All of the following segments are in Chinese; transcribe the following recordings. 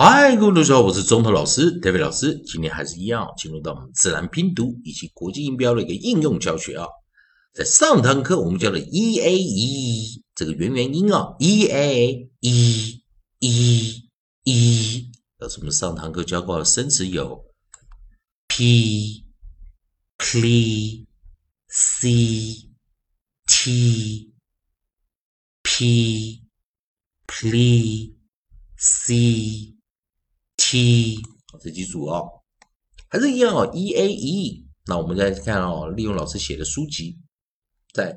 嗨，各位同学好，我是中头老师 David 老师。今天还是一样，进入到我们自然拼读以及国际音标的一个应用教学啊。在上堂课我们教了 e a e 这个元元音啊，e a e e e，呃，我们上堂课教过的生词有 p、p、c、t、p、p、c。T 这几组哦，还是一样哦，e a e。那我们再看哦，利用老师写的书籍，在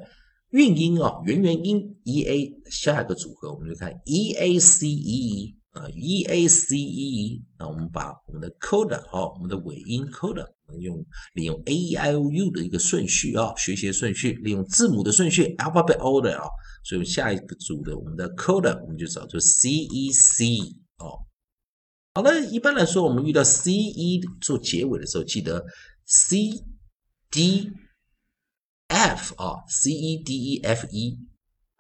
韵音哦，元元音 e a 下一个组合，我们就看 e a c e 啊，e a c e。那我们把我们的 coda 哦，我们的尾音 coda，我们用利用 a e i o u 的一个顺序啊，学习顺序，利用字母的顺序 alphabet order 啊，所以下一个组的我们的 coda，我们就找出 c e c 哦。好了，一般来说，我们遇到 c e 做结尾的时候，记得 c d f 啊，c e d e f e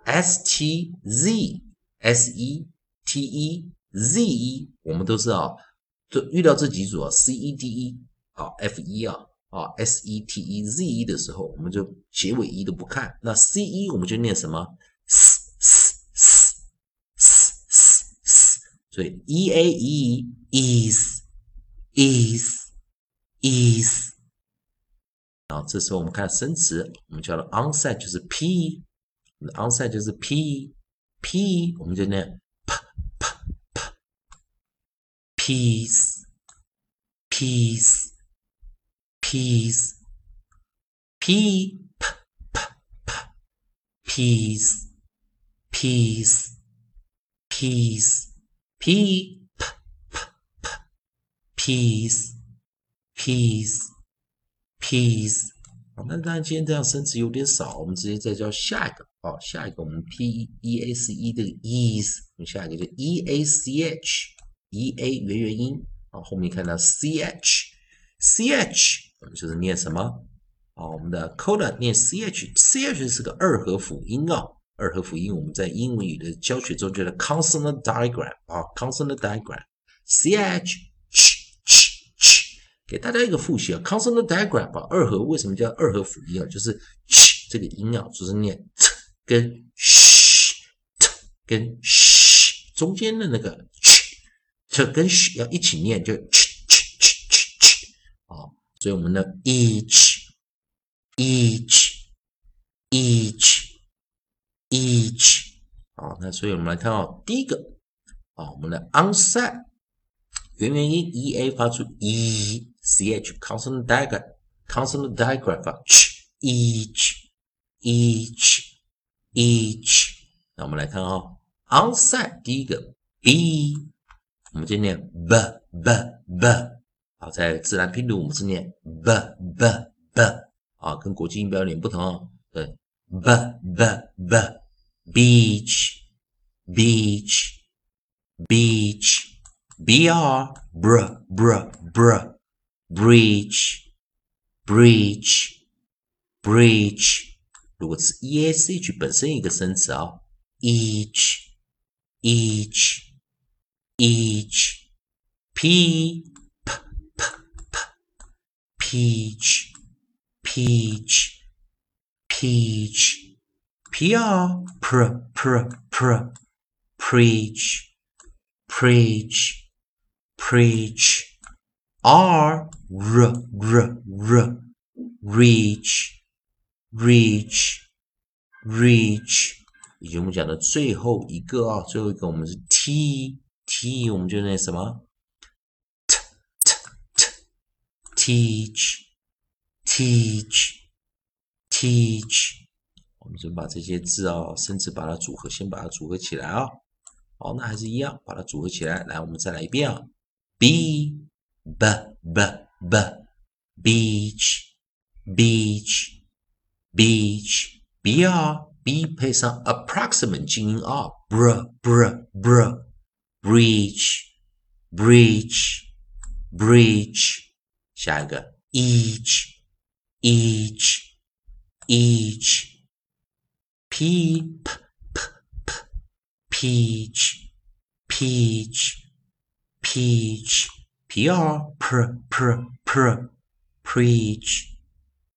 s t z s e t e z e，我们都知道，就遇到这几组啊，c e d e 啊，f 一啊，啊 s e t e z e 的时候，我们就结尾一都不看，那 c e 我们就念什么？所以 e a e is is is，然后这时候我们看生词，我们叫的 onset 就是 p，我们的 onset 就是 p p，我们就念 p p p peace peace peace p p p p peace peace peace P p p p peace peace peace 好，那当然今天这样生词有点少，我们直接再教下一个哦。下一个我们 p e a c e 这个 is，我们下一个就 e a c h e a 元元音啊，后面看到 c h c h，我们就是念什么啊？我们的 coda 念 c h c h 是个二合辅音啊。二合辅音，我们在英文语的教学中叫做 consonant diagram 啊，consonant diagram，c h ch ch ch，给大家一个复习啊，consonant diagram 啊，二合为什么叫二合辅音啊？就是 ch 这个音啊，就是念 t 跟 sh，t 跟 sh 中间的那个 ch，t 跟 sh 要一起念，就 ch ch ch ch ch 啊，所以我们的 each each each each 啊，那所以我们来看到第一个啊，我们的 onset 元元音 e a 发出 e c h consonant diagram consonant diagram 发 ch each each each，那我们来看啊，onset 第一个 b，我们就念 b b b，好，在自然拼读我们是念 b b b，啊，跟国际音标有点不同哦，对 b b b。beach, beach, beach, br, br, br, br, breach, breach, breach。如果是 e s h 本身一个生词啊，each, each, each, p, p, p, p, peach, peach, peach。 pr pr pr pr preach preach preach r r r r reach reach reach，以及我们讲的最后一个啊，最后一个我们是 t t，我们就那什么 t t t teach teach teach。 我们就把这些字啊，甚至把它组合，先把它组合起来啊。好，那还是一样，把它组合起来。来，我们再来一遍啊。b b b b beach beach beach b r b 配上 approximate 静音 r br br br breach breach breach 下一个 each each each p p p p peach peach peach p r p p p preach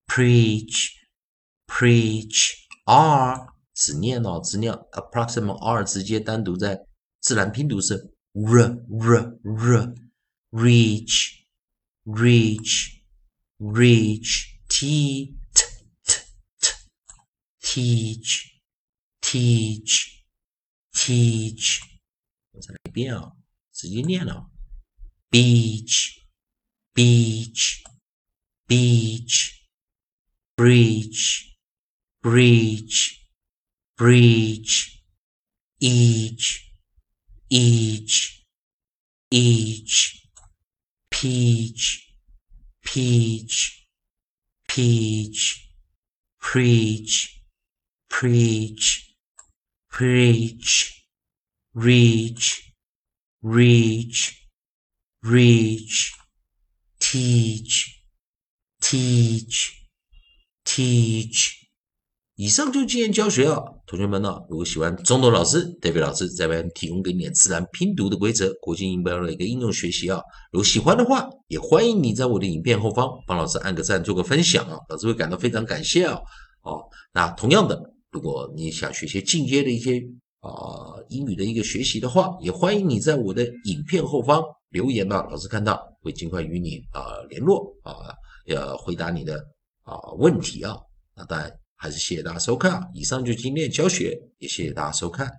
preach preach r 只念哦，只念 approximate r 直接单独在自然拼读是 r r r reach reach reach t t t t teach teach teach 我再来一遍啊，直接念了 beach beach beach breach breach breach each each each peach peach peach preach Preach preach reach reach reach teach teach teach 以上就是今天教学啊，同学们呢，如果喜欢中东老师、代表老师这边提供给你的自然拼读的规则、国际音标的一个应用学习啊，如果喜欢的话，也欢迎你在我的影片后方帮老师按个赞、做个分享啊，老师会感到非常感谢啊。哦，那同样的，如果你想学些进阶的一些啊英语的一个学习的话，也欢迎你在我的影片后方留言啊，老师看到会尽快与你啊联络啊，要回答你的啊问题啊。那当然。还是谢谢大家收看啊，以上就今天的教学，也谢谢大家收看。